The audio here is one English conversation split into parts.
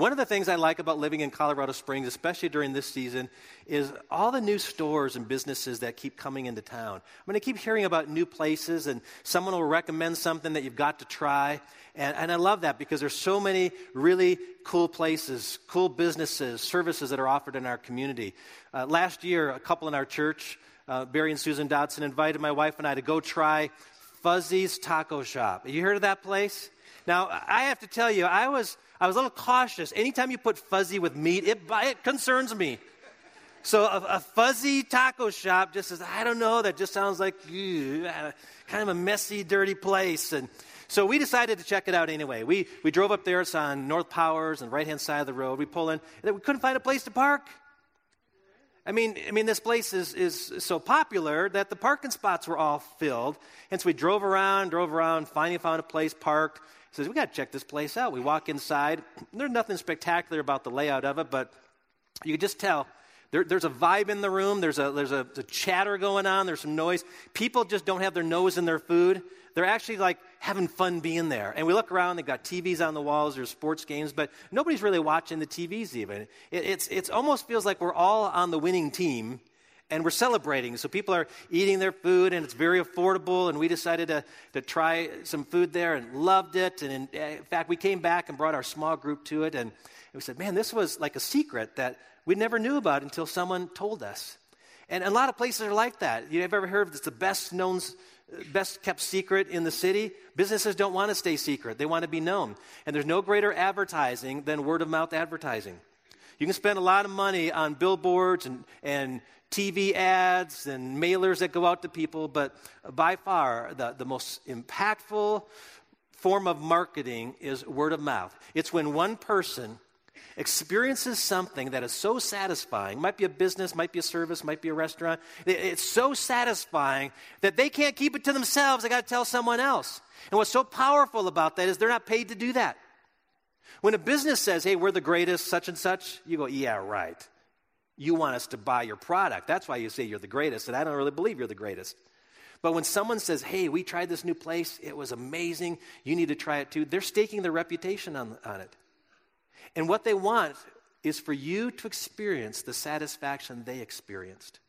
One of the things I like about living in Colorado Springs, especially during this season, is all the new stores and businesses that keep coming into town. I'm going to keep hearing about new places, and someone will recommend something that you've got to try. And, and I love that because there's so many really cool places, cool businesses, services that are offered in our community. Uh, last year, a couple in our church, uh, Barry and Susan Dodson, invited my wife and I to go try Fuzzy's Taco Shop. Have you heard of that place? Now, I have to tell you, I was I was a little cautious. Anytime you put fuzzy with meat, it, it concerns me. So a, a, fuzzy taco shop just says, I don't know, that just sounds like kind of a messy, dirty place. And so we decided to check it out anyway. We, we drove up there. It's on North Powers and right hand side of the road. We pull in, and we couldn't find a place to park. I mean, I mean, this place is, is so popular that the parking spots were all filled. And so we drove around, drove around, finally found a place parked says, We got to check this place out. We walk inside. There's nothing spectacular about the layout of it, but you can just tell there, there's a vibe in the room. There's, a, there's a, a, chatter going on. There's some noise. People just don't have their nose in their food. They're actually like having fun being there. And we look around, they've got TVs on the walls, there's sports games, but nobody's really watching the TVs even. It it's, it's almost feels like we're all on the winning team and we're celebrating. So people are eating their food, and it's very affordable. And we decided to, to try some food there and loved it. And in, eh, in, fact, we came back and brought our small group to it. And we said, man, this was like a secret that we never knew about until someone told us. And a lot of places are like that. You have ever heard of it's the best known, best kept secret in the city? Businesses don't want to stay secret, they want to be known. And there's no greater advertising than word of mouth advertising. You can spend a lot of money on billboards and, and TV ads and mailers that go out to people, but by far the, the most impactful form of marketing is word of mouth. It's when one person experiences something that is so satisfying might be a business might be a service might be a restaurant it's so satisfying that they can't keep it to themselves they got to tell someone else and what's so powerful about that is they're not paid to do that when a business says hey we're the greatest such and such you go yeah right you want us to buy your product. That's why you say you're the greatest, and I don't really believe you're the greatest. But when someone says, hey, we tried this new place, it was amazing, you need to try it too, they're staking their reputation on, on it. And what they want is for you to experience the satisfaction they experienced.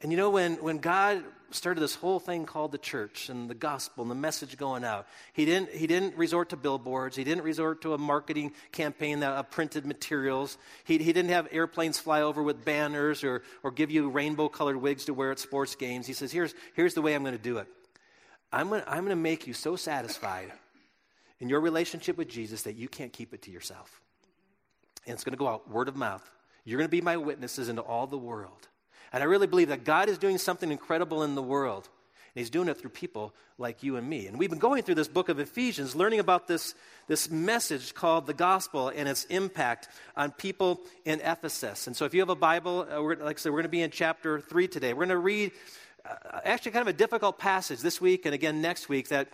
And you know, when, when God started this whole thing called the church and the gospel and the message going out, he didn't, he didn't resort to billboards. He didn't resort to a marketing campaign that, of printed materials. He, he didn't have airplanes fly over with banners or, or give you rainbow colored wigs to wear at sports games. He says, here's, here's the way I'm going to do it I'm going I'm going to make you so satisfied in your relationship with Jesus that you can't keep it to yourself. And it's going to go out word of mouth. You're going to be my witnesses into all the world. And I really believe that God is doing something incredible in the world. And He's doing it through people like you and me. And we've been going through this book of Ephesians, learning about this, this message called the gospel and its impact on people in Ephesus. And so if you have a Bible, uh, like I said, we're going to be in chapter 3 today. We're going to read uh, actually kind of a difficult passage this week and again next week that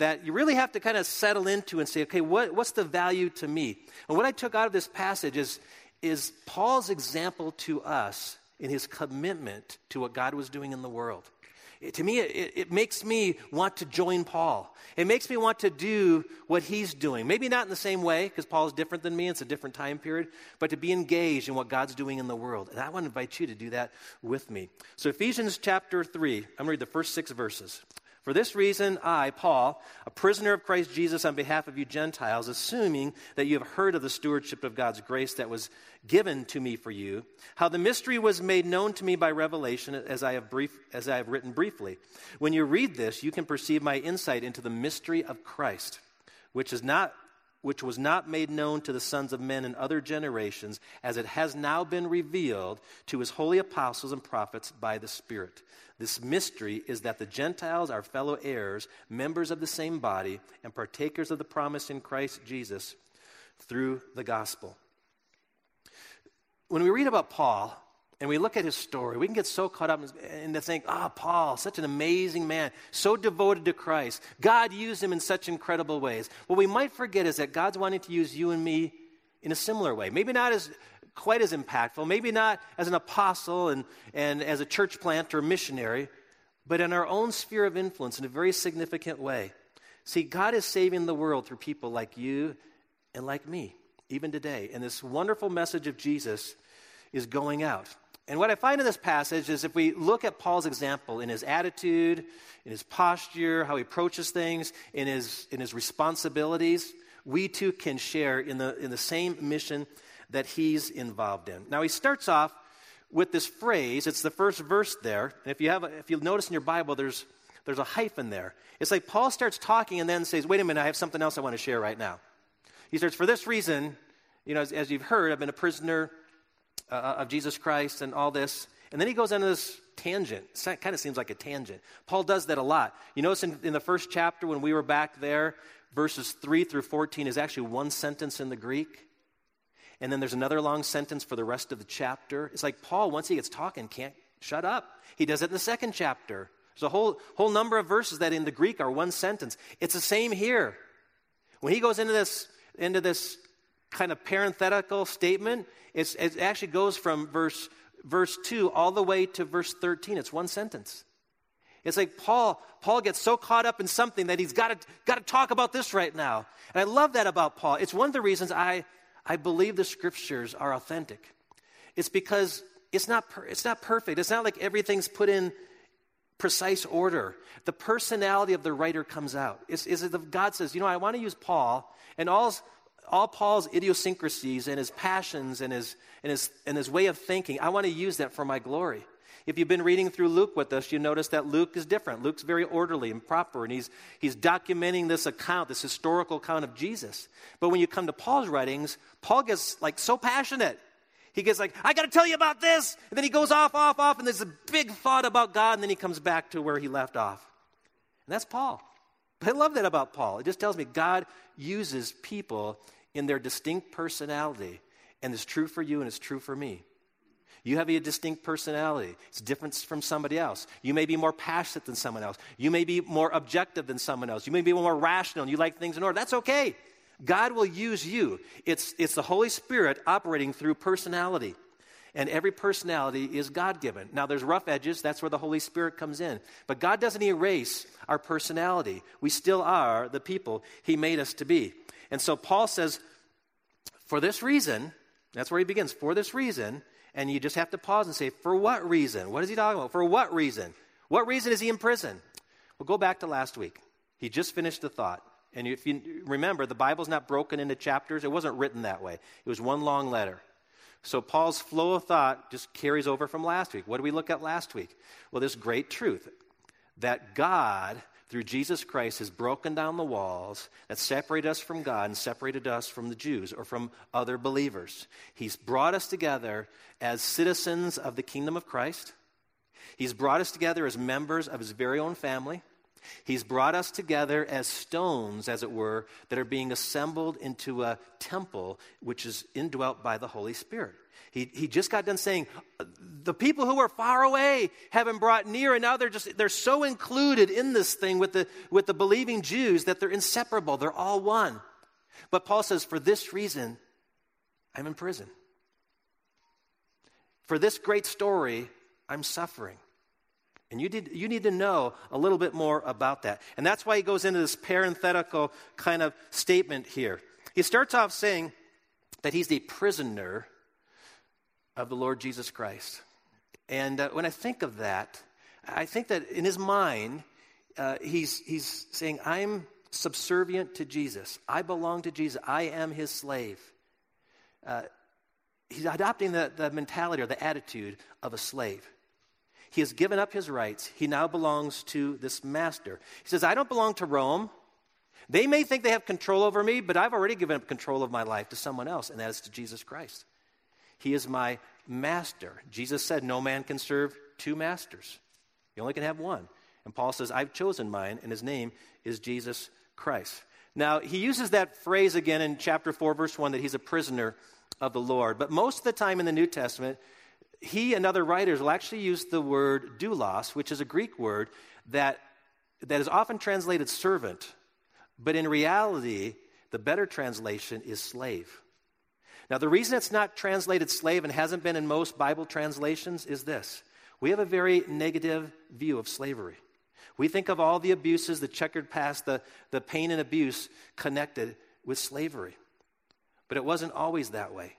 that you really have to kind of settle into and say, okay, what, what's the value to me? And what I took out of this passage is, is Paul's example to us in his commitment to what God was doing in the world. It, to me, it, it makes me want to join Paul. It makes me want to do what he's doing. Maybe not in the same way, because Paul is different than me, it's a different time period, but to be engaged in what God's doing in the world. And I want to invite you to do that with me. So, Ephesians chapter 3, I'm going to read the first six verses. For this reason, I, Paul, a prisoner of Christ Jesus on behalf of you Gentiles, assuming that you have heard of the stewardship of God's grace that was given to me for you, how the mystery was made known to me by revelation, as I have, brief, as I have written briefly. When you read this, you can perceive my insight into the mystery of Christ, which is not which was not made known to the sons of men in other generations, as it has now been revealed to his holy apostles and prophets by the Spirit. This mystery is that the Gentiles are fellow heirs, members of the same body, and partakers of the promise in Christ Jesus through the gospel. When we read about Paul, and we look at his story, we can get so caught up in to think, ah, oh, Paul, such an amazing man, so devoted to Christ. God used him in such incredible ways. What we might forget is that God's wanting to use you and me in a similar way. Maybe not as quite as impactful, maybe not as an apostle and, and as a church planter or missionary, but in our own sphere of influence in a very significant way. See, God is saving the world through people like you and like me. even today. And this wonderful message of Jesus is going out. And what I find in this passage is if we look at Paul's example in his attitude, in his posture, how he approaches things, in his, in his responsibilities, we too can share in the, in the same mission that he's involved in. Now, he starts off with this phrase. It's the first verse there. And if you, have a, if you notice in your Bible, there's, there's a hyphen there. It's like Paul starts talking and then says, Wait a minute, I have something else I want to share right now. He starts, For this reason, you know, as, as you've heard, I've been a prisoner uh, of Jesus Christ and all this. And then he goes into this tangent. It kind of seems like a tangent. Paul does that a lot. You notice in, in the first chapter when we were back there, verses 3 through 14 is actually one sentence in the Greek. And then there's another long sentence for the rest of the chapter. It's like Paul, once he gets talking, can't shut up. He does it in the second chapter. There's a whole, whole number of verses that in the Greek are one sentence. It's the same here. When he goes into this, into this kind of parenthetical statement, it's, it actually goes from verse, verse 2 all the way to verse 13. It's one sentence. It's like Paul, Paul gets so caught up in something that he's got to, talk about this right now. And I love that about Paul. It's one of the reasons I, I believe the scriptures are authentic. It's because it's not, per, it's not perfect. It's not like everything's put in precise order. The personality of the writer comes out. It's, it's God says, you know, I want to use Paul, and all all Paul's idiosyncrasies and his passions and his, and, his, and his way of thinking, I want to use that for my glory. If you've been reading through Luke with us, you notice that Luke is different. Luke's very orderly and proper, and he's, he's documenting this account, this historical account of Jesus. But when you come to Paul's writings, Paul gets like so passionate. He gets like, I got to tell you about this. And then he goes off, off, off, and there's a big thought about God, and then he comes back to where he left off. And that's Paul. I love that about Paul. It just tells me God uses people in their distinct personality. And it's true for you and it's true for me. You have a distinct personality. It's different from somebody else. You may be more passionate than someone else. You may be more objective than someone else. You may be more rational and you like things in order. That's okay. God will use you. It's, it's the Holy Spirit operating through personality. And every personality is God given. Now, there's rough edges. That's where the Holy Spirit comes in. But God doesn't erase our personality. We still are the people He made us to be. And so Paul says, for this reason, that's where he begins, for this reason, and you just have to pause and say, for what reason? What is he talking about? For what reason? What reason is he in prison? Well, go back to last week. He just finished the thought. And if you remember, the Bible's not broken into chapters. It wasn't written that way. It was one long letter. So Paul's flow of thought just carries over from last week. What did we look at last week? Well, this great truth that God through Jesus Christ has broken down the walls that separate us from God and separated us from the Jews or from other believers. He's brought us together as citizens of the kingdom of Christ. He's brought us together as members of his very own family. He's brought us together as stones, as it were, that are being assembled into a temple which is indwelt by the Holy Spirit. He, he just got done saying, the people who were far away have been brought near, and now they're just, they're so included in this thing with the, with the believing Jews that they're inseparable. They're all one. But Paul says, for this reason, I'm in prison. For this great story, I'm suffering. And you did, you need to know a little bit more about that. And that's why he goes into this parenthetical kind of statement here. He starts off saying that he's the prisoner of the Lord Jesus Christ. And uh, when I think of that, I think that in his mind, uh, he's, he's saying, I'm subservient to Jesus. I belong to Jesus. I am his slave. Uh, he's adopting the, the mentality or the attitude of a slave. He has given up his rights. He now belongs to this master. He says, I don't belong to Rome. They may think they have control over me, but I've already given up control of my life to someone else, and that is to Jesus Christ. He is my master. Jesus said, No man can serve two masters. You only can have one. And Paul says, I've chosen mine, and his name is Jesus Christ. Now, he uses that phrase again in chapter 4, verse 1, that he's a prisoner of the Lord. But most of the time in the New Testament, he and other writers will actually use the word doulos, which is a Greek word that, that is often translated servant. But in reality, the better translation is slave. Now, the reason it's not translated slave and hasn't been in most Bible translations is this we have a very negative view of slavery. We think of all the abuses, the checkered past, the, the pain and abuse connected with slavery. But it wasn't always that way.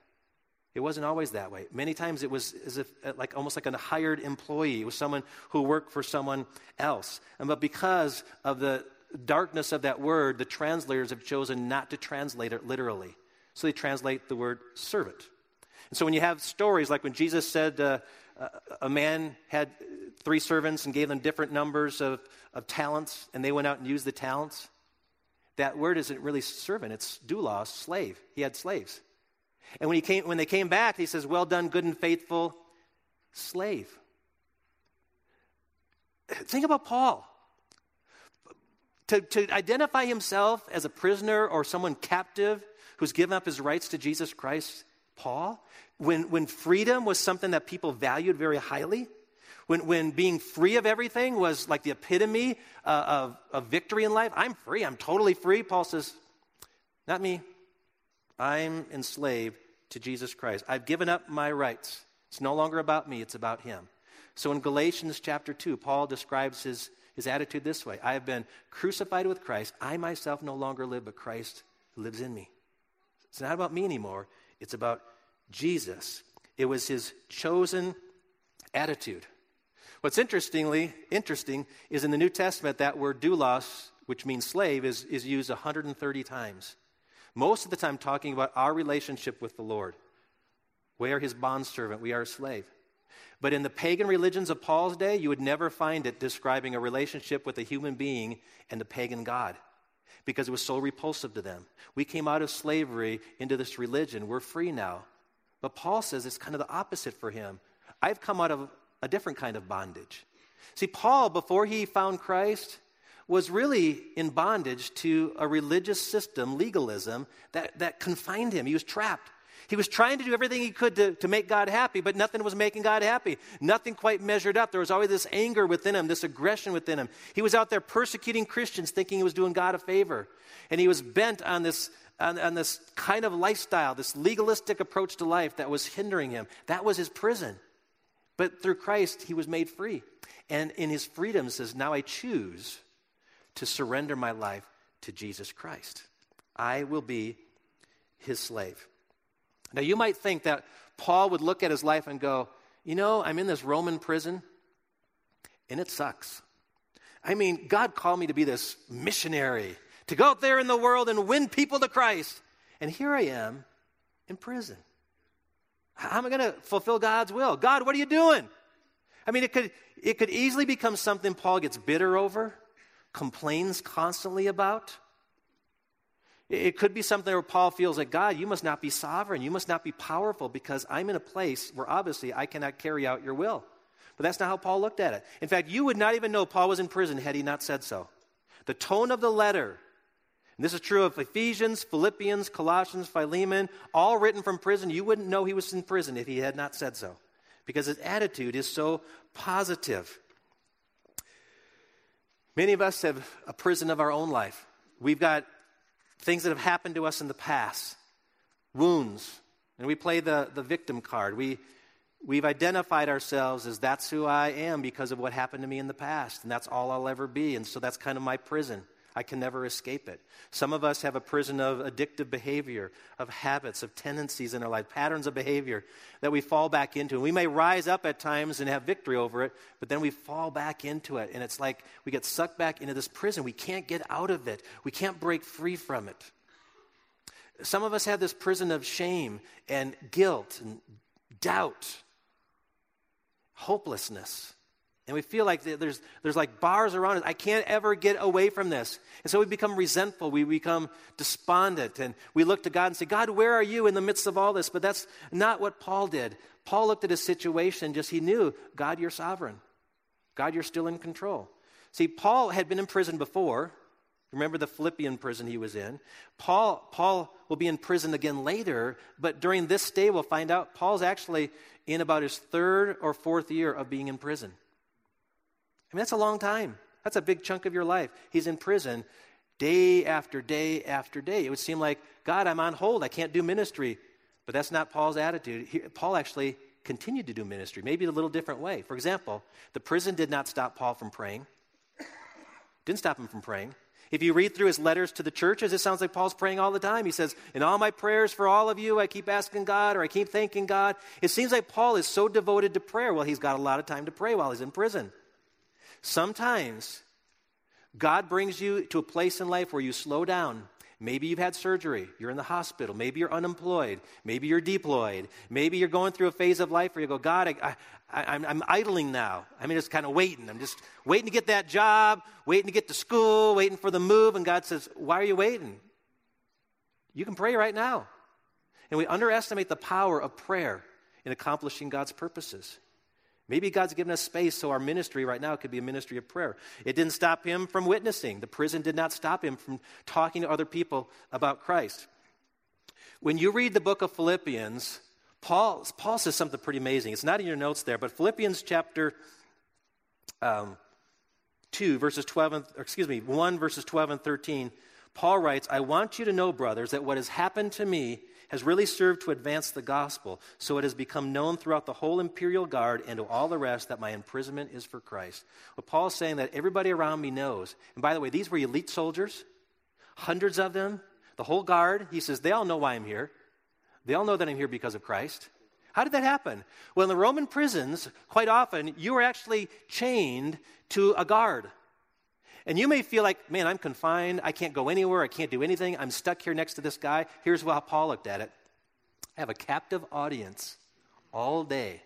It wasn't always that way. Many times it was as if, uh, like almost like a hired employee. It was someone who worked for someone else. And but because of the darkness of that word, the translators have chosen not to translate it literally. So they translate the word servant. And so when you have stories like when Jesus said uh, a man had three servants and gave them different numbers of, of talents, and they went out and used the talents, that word isn't really servant, it's doulos, slave. He had slaves. And when, he came, when they came back, he says, Well done, good and faithful slave. Think about Paul. To, to identify himself as a prisoner or someone captive who's given up his rights to Jesus Christ, Paul, when, when freedom was something that people valued very highly, when, when being free of everything was like the epitome uh, of, of victory in life, I'm free, I'm totally free. Paul says, Not me. I'm enslaved to Jesus Christ. I've given up my rights. It's no longer about me, it's about him. So in Galatians chapter 2, Paul describes his, his attitude this way I have been crucified with Christ. I myself no longer live, but Christ lives in me. It's not about me anymore, it's about Jesus. It was his chosen attitude. What's interestingly interesting is in the New Testament that word doulos, which means slave, is, is used 130 times. Most of the time talking about our relationship with the Lord. We are his bondservant, we are a slave. But in the pagan religions of Paul's day, you would never find it describing a relationship with a human being and the pagan God because it was so repulsive to them. We came out of slavery into this religion. We're free now. But Paul says it's kind of the opposite for him. I've come out of a different kind of bondage. See, Paul, before he found Christ, was really in bondage to a religious system, legalism, that, that confined him. He was trapped. He was trying to do everything he could to, to make God happy, but nothing was making God happy. Nothing quite measured up. There was always this anger within him, this aggression within him. He was out there persecuting Christians, thinking he was doing God a favor. And he was bent on this, on, on this kind of lifestyle, this legalistic approach to life that was hindering him. That was his prison. But through Christ, he was made free. And in his freedom says, Now I choose to surrender my life to Jesus Christ. I will be his slave. Now, you might think that Paul would look at his life and go, You know, I'm in this Roman prison, and it sucks. I mean, God called me to be this missionary, to go out there in the world and win people to Christ. And here I am in prison. How am I going to fulfill God's will? God, what are you doing? I mean, it could, it could easily become something Paul gets bitter over complains constantly about. It could be something where Paul feels like, God, you must not be sovereign. You must not be powerful because I'm in a place where obviously I cannot carry out your will. But that's not how Paul looked at it. In fact, you would not even know Paul was in prison had he not said so. The tone of the letter, and this is true of Ephesians, Philippians, Colossians, Philemon, all written from prison, you wouldn't know he was in prison if he had not said so because his attitude is so positive. Many of us have a prison of our own life. We've got things that have happened to us in the past, wounds, and we play the, the victim card. We, we've identified ourselves as that's who I am because of what happened to me in the past, and that's all I'll ever be. And so that's kind of my prison. I can never escape it. Some of us have a prison of addictive behavior, of habits, of tendencies in our life, patterns of behavior that we fall back into. And we may rise up at times and have victory over it, but then we fall back into it. And it's like we get sucked back into this prison. We can't get out of it, we can't break free from it. Some of us have this prison of shame and guilt and doubt, hopelessness. And we feel like there's, there's like bars around us. I can't ever get away from this. And so we become resentful. We become despondent. And we look to God and say, God, where are you in the midst of all this? But that's not what Paul did. Paul looked at his situation, just he knew, God, you're sovereign. God, you're still in control. See, Paul had been in prison before. Remember the Philippian prison he was in. Paul, Paul will be in prison again later, but during this stay, we'll find out Paul's actually in about his third or fourth year of being in prison. I mean, that's a long time. That's a big chunk of your life. He's in prison day after day after day. It would seem like, God, I'm on hold. I can't do ministry. But that's not Paul's attitude. He, Paul actually continued to do ministry, maybe in a little different way. For example, the prison did not stop Paul from praying, didn't stop him from praying. If you read through his letters to the churches, it sounds like Paul's praying all the time. He says, In all my prayers for all of you, I keep asking God or I keep thanking God. It seems like Paul is so devoted to prayer. Well, he's got a lot of time to pray while he's in prison. Sometimes God brings you to a place in life where you slow down. Maybe you've had surgery. You're in the hospital. Maybe you're unemployed. Maybe you're deployed. Maybe you're going through a phase of life where you go, God, I, am idling now. I'm just kind of waiting. I'm just waiting to get that job, waiting to get to school, waiting for the move. And God says, Why are you waiting? You can pray right now. And we underestimate the power of prayer in accomplishing God's purposes. Maybe God's given us space so our ministry right now could be a ministry of prayer. It didn't stop him from witnessing. The prison did not stop him from talking to other people about Christ. When you read the book of Philippians, Paul, Paul says something pretty amazing. It's not in your notes there, but Philippians chapter um, 2, verses 12 and, excuse me, 1, verses 12 and 13, Paul writes, I want you to know, brothers, that what has happened to me has really served to advance the gospel, so it has become known throughout the whole imperial guard and to all the rest that my imprisonment is for Christ. What Paul is saying that everybody around me knows. And by the way, these were elite soldiers, hundreds of them, the whole guard. He says, they all know why I'm here. They all know that I'm here because of Christ. How did that happen? Well, in the Roman prisons, quite often, you were actually chained to a guard. And you may feel like, man, I'm confined. I can't go anywhere. I can't do anything. I'm stuck here next to this guy. Here's how Paul looked at it I have a captive audience all day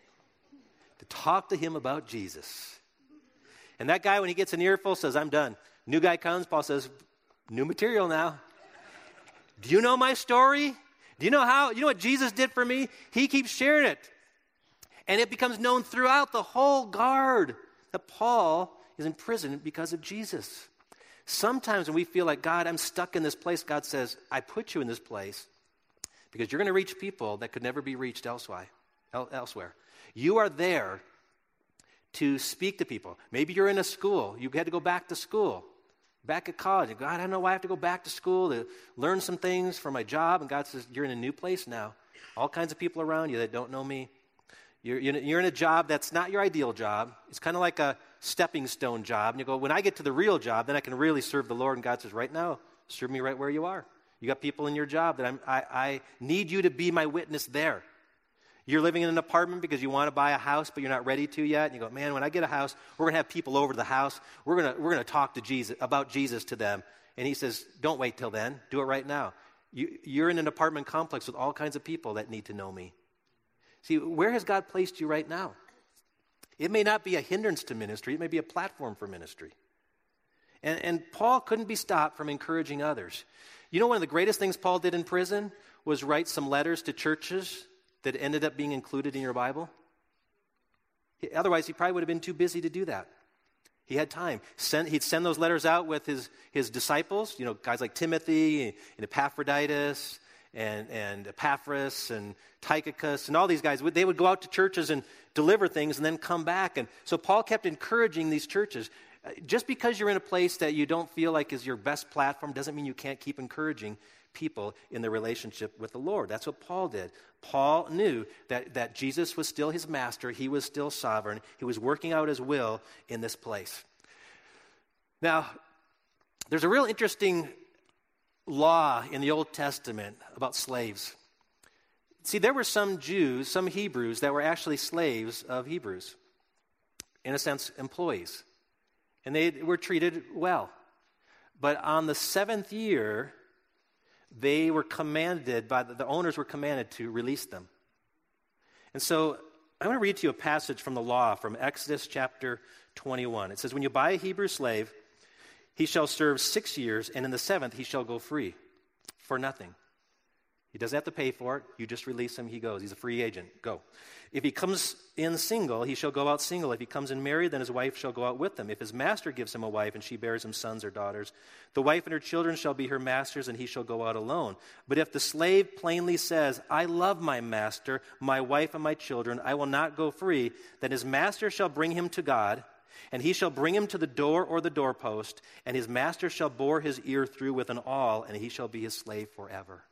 to talk to him about Jesus. And that guy, when he gets an earful, says, I'm done. New guy comes. Paul says, New material now. Do you know my story? Do you know how? You know what Jesus did for me? He keeps sharing it. And it becomes known throughout the whole guard that Paul is in prison because of Jesus. Sometimes when we feel like, God, I'm stuck in this place, God says, I put you in this place because you're going to reach people that could never be reached elsewhere. You are there to speak to people. Maybe you're in a school, you had to go back to school back at college. God, I don't know why I have to go back to school to learn some things for my job. And God says, You're in a new place now. All kinds of people around you that don't know me. You're, you're in a job that's not your ideal job. It's kind of like a stepping stone job. And you go, When I get to the real job, then I can really serve the Lord. And God says, Right now, serve me right where you are. You got people in your job that I'm, I, I need you to be my witness there. You're living in an apartment because you want to buy a house, but you're not ready to yet. And you go, man, when I get a house, we're going to have people over to the house. We're going to, we're going to talk to Jesus, about Jesus to them. And he says, don't wait till then. Do it right now. You, you're in an apartment complex with all kinds of people that need to know me. See, where has God placed you right now? It may not be a hindrance to ministry, it may be a platform for ministry. And, and Paul couldn't be stopped from encouraging others. You know, one of the greatest things Paul did in prison was write some letters to churches that ended up being included in your Bible? Otherwise, he probably would have been too busy to do that. He had time. Send, he'd send those letters out with his, his disciples, you know, guys like Timothy and Epaphroditus and, and Epaphras and Tychicus and all these guys. They would go out to churches and deliver things and then come back. And so Paul kept encouraging these churches. Uh, just because you're in a place that you don't feel like is your best platform doesn't mean you can't keep encouraging people in their relationship with the Lord. That's what Paul did. Paul knew that, that Jesus was still his master, he was still sovereign, he was working out his will in this place. Now, there's a real interesting law in the Old Testament about slaves. See, there were some Jews, some Hebrews, that were actually slaves of Hebrews, in a sense, employees. And they were treated well. But on the seventh year, they were commanded by the, the owners were commanded to release them. And so I want to read to you a passage from the law from Exodus chapter 21. It says, When you buy a Hebrew slave, he shall serve six years, and in the seventh he shall go free for nothing. He doesn't have to pay for it. You just release him, he goes. He's a free agent. Go. If he comes in single, he shall go out single. If he comes in married, then his wife shall go out with him. If his master gives him a wife and she bears him sons or daughters, the wife and her children shall be her master's, and he shall go out alone. But if the slave plainly says, I love my master, my wife, and my children, I will not go free, then his master shall bring him to God. And he shall bring him to the door or the doorpost, and his master shall bore his ear through with an awl, and he shall be his slave forever.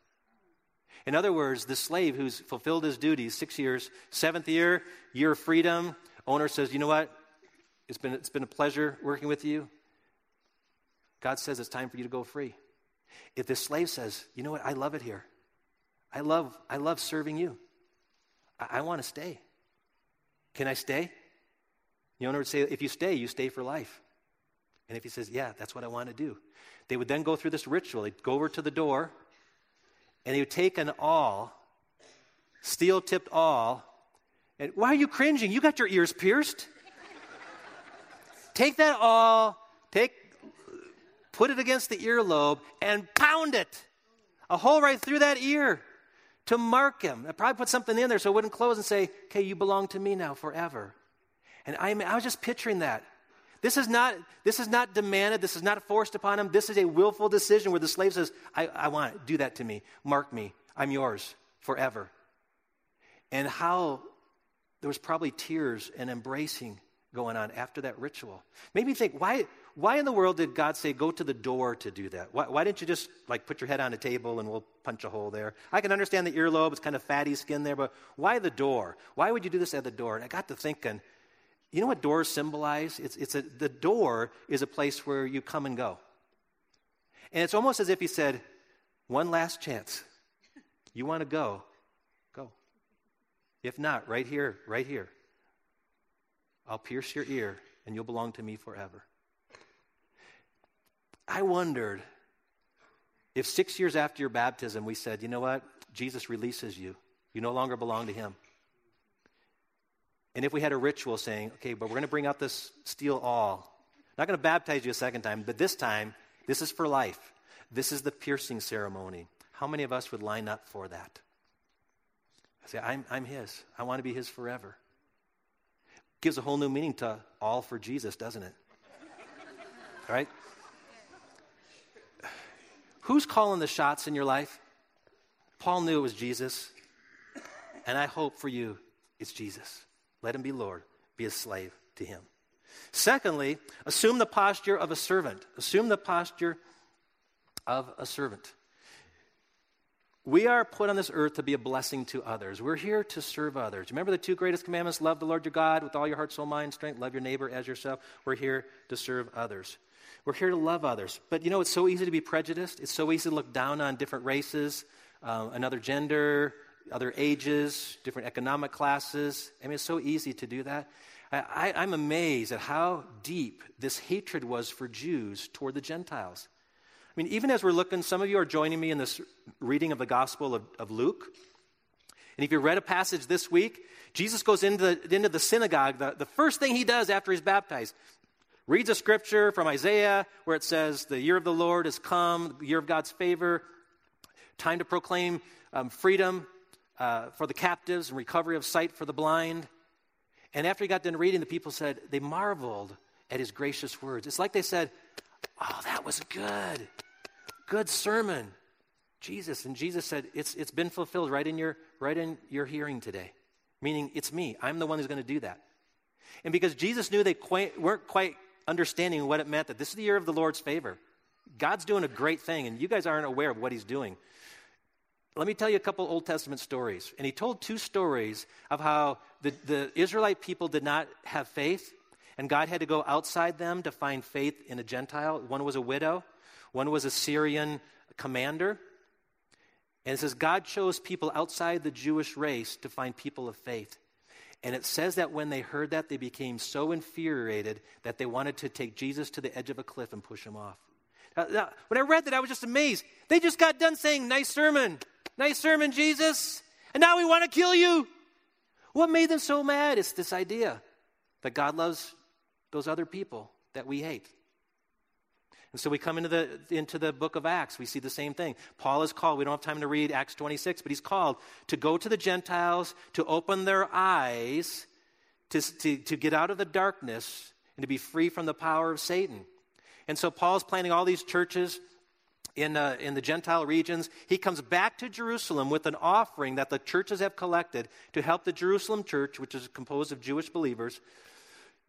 In other words, the slave who's fulfilled his duties six years, seventh year, year of freedom, owner says, You know what? It's been, it's been a pleasure working with you. God says it's time for you to go free. If the slave says, you know what, I love it here. I love, I love serving you. I, I want to stay. Can I stay? The owner would say, if you stay, you stay for life. And if he says, yeah, that's what I want to do, they would then go through this ritual. They'd go over to the door, and he would take an awl, steel tipped awl. And why are you cringing? You got your ears pierced. take that awl, take, put it against the earlobe, and pound it. A hole right through that ear to mark him. I probably put something in there so it wouldn't close and say, okay, you belong to me now forever. And I, I was just picturing that. This is not, this is not demanded. This is not forced upon him. This is a willful decision where the slave says, I, I want it. Do that to me. Mark me. I'm yours forever. And how there was probably tears and embracing going on after that ritual. Made me think, why, why in the world did God say, go to the door to do that? Why, why didn't you just like put your head on a table and we'll punch a hole there? I can understand the earlobe, it's kind of fatty skin there, but why the door? Why would you do this at the door? And I got to thinking, you know what doors symbolize? It's, it's a, the door is a place where you come and go. And it's almost as if he said, one last chance. You want to go? Go. If not, right here, right here. I'll pierce your ear and you'll belong to me forever. I wondered if six years after your baptism we said, you know what? Jesus releases you. You no longer belong to him. And if we had a ritual saying, okay, but we're going to bring out this steel awl, not going to baptize you a second time, but this time, this is for life. This is the piercing ceremony. How many of us would line up for that? I say, I'm, I'm His. I want to be His forever. Gives a whole new meaning to all for Jesus, doesn't it? right? Who's calling the shots in your life? Paul knew it was Jesus. And I hope for you it's Jesus. Let him be Lord. Be a slave to him. Secondly, assume the posture of a servant. Assume the posture of a servant. We are put on this earth to be a blessing to others. We're here to serve others. Remember the two greatest commandments love the Lord your God with all your heart, soul, mind, strength, love your neighbor as yourself. We're here to serve others. We're here to love others. But you know, it's so easy to be prejudiced. It's so easy to look down on different races, uh, another gender, other ages, different economic classes. I mean, it's so easy to do that. I, am amazed at how deep this hatred was for Jews toward the Gentiles. I mean, even as we're looking, some of you are joining me in this reading of the Gospel of, of Luke. And if you read a passage this week, Jesus goes into the, into the synagogue. The, the first thing he does after he's baptized, reads a scripture from Isaiah where it says, The year of the Lord has come, the year of God's favor, time to proclaim um, freedom uh, for the captives and recovery of sight for the blind. And after he got done reading, the people said they marveled at his gracious words. It's like they said, Oh, that was good. Good sermon. Jesus. And Jesus said, It's, it's been fulfilled right in, your, right in your hearing today. Meaning, it's me. I'm the one who's going to do that. And because Jesus knew they quite, weren't quite understanding what it meant that this is the year of the Lord's favor, God's doing a great thing, and you guys aren't aware of what he's doing. Let me tell you a couple Old Testament stories. And he told two stories of how the, the Israelite people did not have faith, and God had to go outside them to find faith in a Gentile. One was a widow, one was a Syrian commander. And it says God chose people outside the Jewish race to find people of faith. And it says that when they heard that, they became so infuriated that they wanted to take Jesus to the edge of a cliff and push him off. Now, when I read that, I was just amazed. They just got done saying, Nice sermon. Nice sermon, Jesus. And now we want to kill you. What made them so mad? It's this idea that God loves those other people that we hate. And so we come into the, into the book of Acts. We see the same thing. Paul is called, we don't have time to read Acts 26, but he's called to go to the Gentiles, to open their eyes, to, to, to get out of the darkness, and to be free from the power of Satan. And so Paul's planning all these churches in, uh, in the Gentile regions. He comes back to Jerusalem with an offering that the churches have collected to help the Jerusalem church, which is composed of Jewish believers,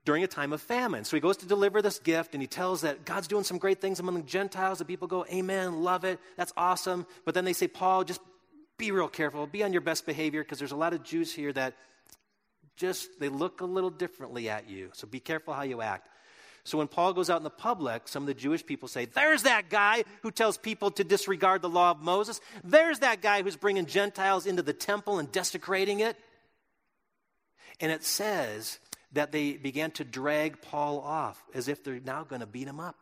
during a time of famine. So he goes to deliver this gift and he tells that God's doing some great things among the Gentiles. The people go, Amen, love it, that's awesome. But then they say, Paul, just be real careful, be on your best behavior because there's a lot of Jews here that just they look a little differently at you. So be careful how you act. So when Paul goes out in the public, some of the Jewish people say, There's that guy who tells people to disregard the law of Moses. There's that guy who's bringing Gentiles into the temple and desecrating it. And it says that they began to drag Paul off as if they're now going to beat him up.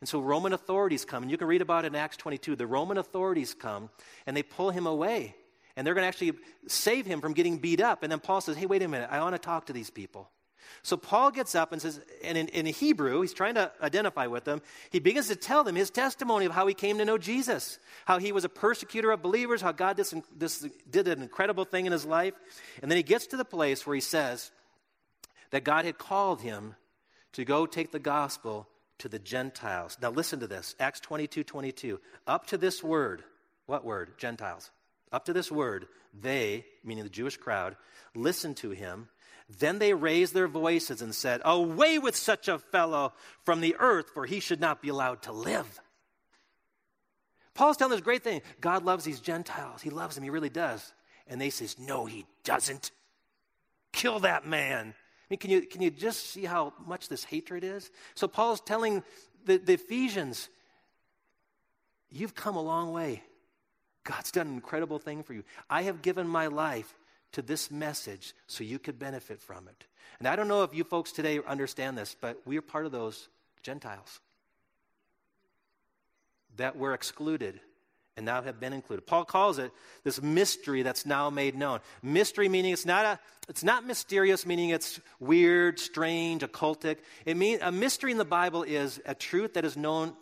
And so Roman authorities come, and you can read about it in Acts 22. The Roman authorities come and they pull him away, and they're going to actually save him from getting beat up. And then Paul says, Hey, wait a minute, I want to talk to these people. So Paul gets up and says, and in, in, Hebrew, he's trying to identify with them. He begins to tell them his testimony of how he came to know Jesus, how he was a persecutor of believers, how God this, this, did an incredible thing in his life. And then he gets to the place where he says that God had called him to go take the gospel to the Gentiles. Now listen to this Acts 22 22. Up to this word, what word? Gentiles. Up to this word, they, meaning the Jewish crowd, listened to him then they raised their voices and said, Away with such a fellow from the earth, for he should not be allowed to live. Paul's telling this great thing. God loves these Gentiles. He loves them. He really does. And they says, No, he doesn't. Kill that man. I mean, can you, can you just see how much this hatred is? So Paul's telling the, the Ephesians, You've come a long way. God's done an incredible thing for you. I have given my life to this message so you could benefit from it. And I don't know if you folks today understand this, but we are part of those Gentiles that were excluded and now have been included. Paul calls it this mystery that's now made known. Mystery meaning it's not a it's not mysterious meaning it's weird, strange, occultic. It means a mystery in the Bible is a truth that is known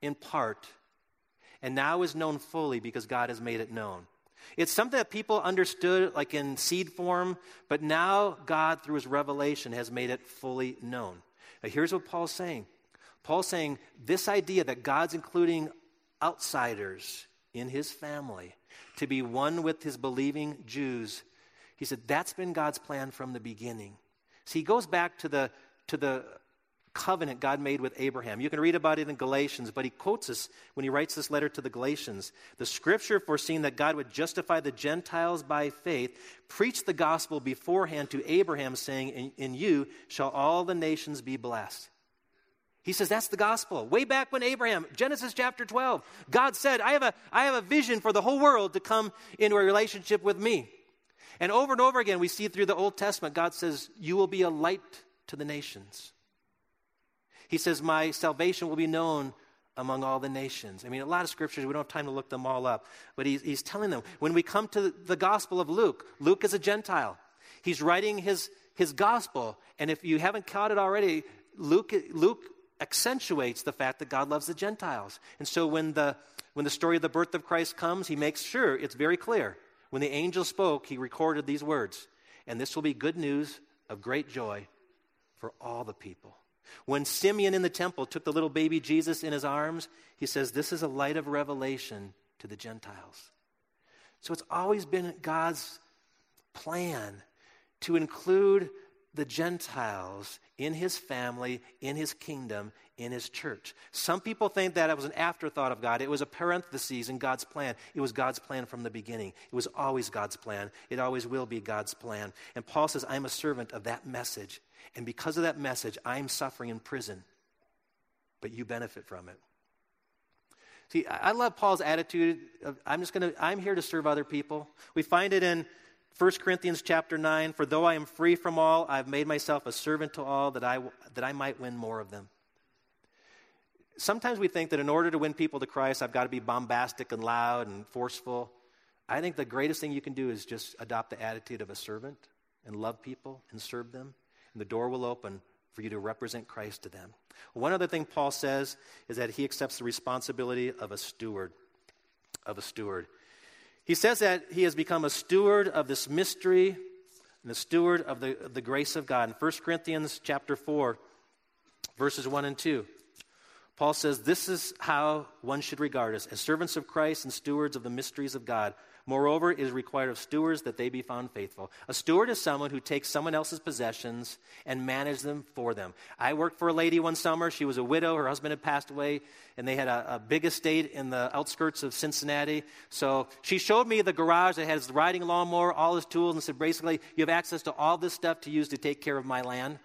in part and now is known fully because God has made it known. It's something that people understood like in seed form, but now God, through his revelation, has made it fully known. Now, here's what Paul's saying Paul's saying this idea that God's including outsiders in his family to be one with his believing Jews, he said that's been God's plan from the beginning. See, he goes back to the, to the covenant God made with Abraham. You can read about it in Galatians, but he quotes us when he writes this letter to the Galatians. The scripture foreseeing that God would justify the Gentiles by faith preached the gospel beforehand to Abraham, saying, In, in you shall all the nations be blessed. He says that's the gospel. Way back when Abraham, Genesis chapter 12, God said, I have, a, I have a vision for the whole world to come into a relationship with me. And over and over again, we see through the Old Testament, God says, You will be a light to the nations. He says, My salvation will be known among all the nations. I mean, a lot of scriptures, we don't have time to look them all up, but he's, he's telling them. When we come to the Gospel of Luke, Luke is a Gentile. He's writing his, his gospel, and if you haven't caught it already, Luke, Luke accentuates the fact that God loves the Gentiles. And so when the, when the story of the birth of Christ comes, he makes sure it's very clear. When the angel spoke, he recorded these words, and this will be good news of great joy for all the people. When Simeon in the temple took the little baby Jesus in his arms, he says, This is a light of revelation to the Gentiles. So it's always been God's plan to include the Gentiles in his family, in his kingdom, in his church. Some people think that it was an afterthought of God. It was a parenthesis in God's plan. It was God's plan from the beginning. It was always God's plan. It always will be God's plan. And Paul says, I'm a servant of that message. And because of that message, I'm suffering in prison, but you benefit from it. See, I love Paul's attitude of I'm just going to I'm here to serve other people. We find it in 1 Corinthians chapter 9, for though I am free from all, I've made myself a servant to all that I that I might win more of them. Sometimes we think that in order to win people to Christ, I've got to be bombastic and loud and forceful. I think the greatest thing you can do is just adopt the attitude of a servant and love people and serve them and the door will open for you to represent Christ to them. One other thing Paul says is that he accepts the responsibility of a steward. Of a steward. He says that he has become a steward of this mystery and a steward of the, the grace of God. In 1 Corinthians chapter 4, verses 1 and 2, Paul says, This is how one should regard us as servants of Christ and stewards of the mysteries of God. Moreover, it is required of stewards that they be found faithful. A steward is someone who takes someone else's possessions and manages them for them. I worked for a lady one summer. She was a widow. Her husband had passed away, and they had a, a big estate in the outskirts of Cincinnati. So she showed me the garage that had his riding lawnmower, all his tools, and said, basically, you have access to all this stuff to use to take care of my land.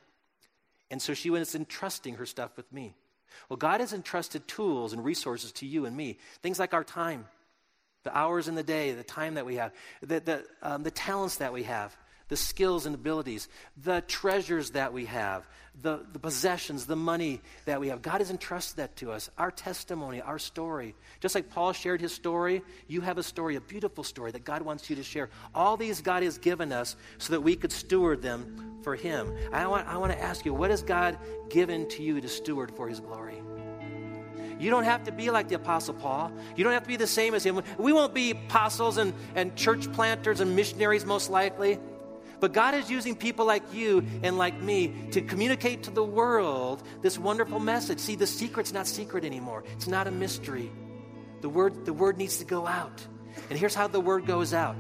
And so she was entrusting her stuff with me. Well, God has entrusted tools and resources to you and me. Things like our time, the hours in the day, the time that we have, the, the, um, the talents that we have, the skills and abilities, the treasures that we have, the, the possessions, the money that we have. God has entrusted that to us, our testimony, our story. Just like Paul shared his story, you have a story, a beautiful story that God wants you to share. All these God has given us so that we could steward them for Him. I want, I want to ask you, what has God given to you to steward for His glory? You don't have to be like the Apostle Paul. You don't have to be the same as him. We won't be apostles and, and church planters and missionaries, most likely. But God is using people like you and like me to communicate to the world this wonderful message. See, the secret's not secret anymore, it's not a mystery. The word, the word needs to go out. And here's how the word goes out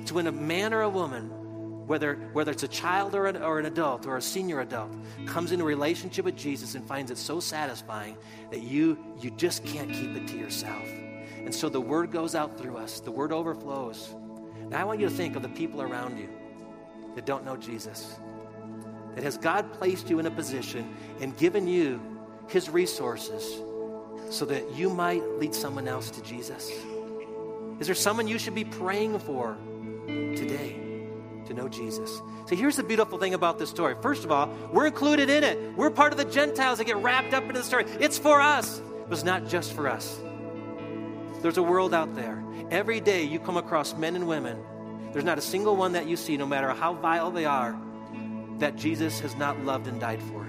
it's when a man or a woman, whether, whether it's a child or an, or an adult or a senior adult, comes into a relationship with Jesus and finds it so satisfying that you, you just can't keep it to yourself. And so the word goes out through us, the word overflows. Now I want you to think of the people around you that don't know Jesus. That has God placed you in a position and given you his resources so that you might lead someone else to Jesus? Is there someone you should be praying for today to know Jesus? So here's the beautiful thing about this story. First of all, we're included in it. We're part of the Gentiles that get wrapped up into the story. It's for us, but it's not just for us. There's a world out there. Every day you come across men and women there's not a single one that you see, no matter how vile they are, that Jesus has not loved and died for.